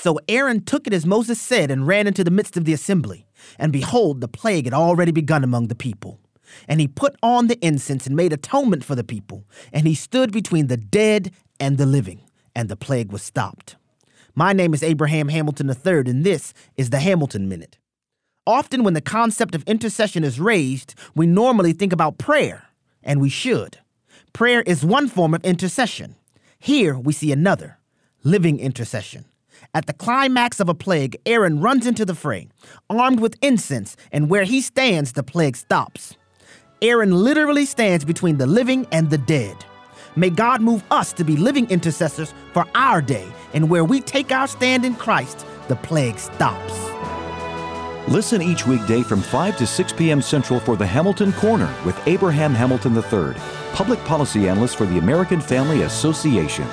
So Aaron took it as Moses said and ran into the midst of the assembly. And behold, the plague had already begun among the people. And he put on the incense and made atonement for the people. And he stood between the dead and the living. And the plague was stopped. My name is Abraham Hamilton III, and this is the Hamilton Minute. Often, when the concept of intercession is raised, we normally think about prayer, and we should. Prayer is one form of intercession. Here we see another living intercession. At the climax of a plague, Aaron runs into the fray, armed with incense, and where he stands, the plague stops. Aaron literally stands between the living and the dead. May God move us to be living intercessors for our day, and where we take our stand in Christ, the plague stops. Listen each weekday from 5 to 6 p.m. Central for the Hamilton Corner with Abraham Hamilton III, public policy analyst for the American Family Association.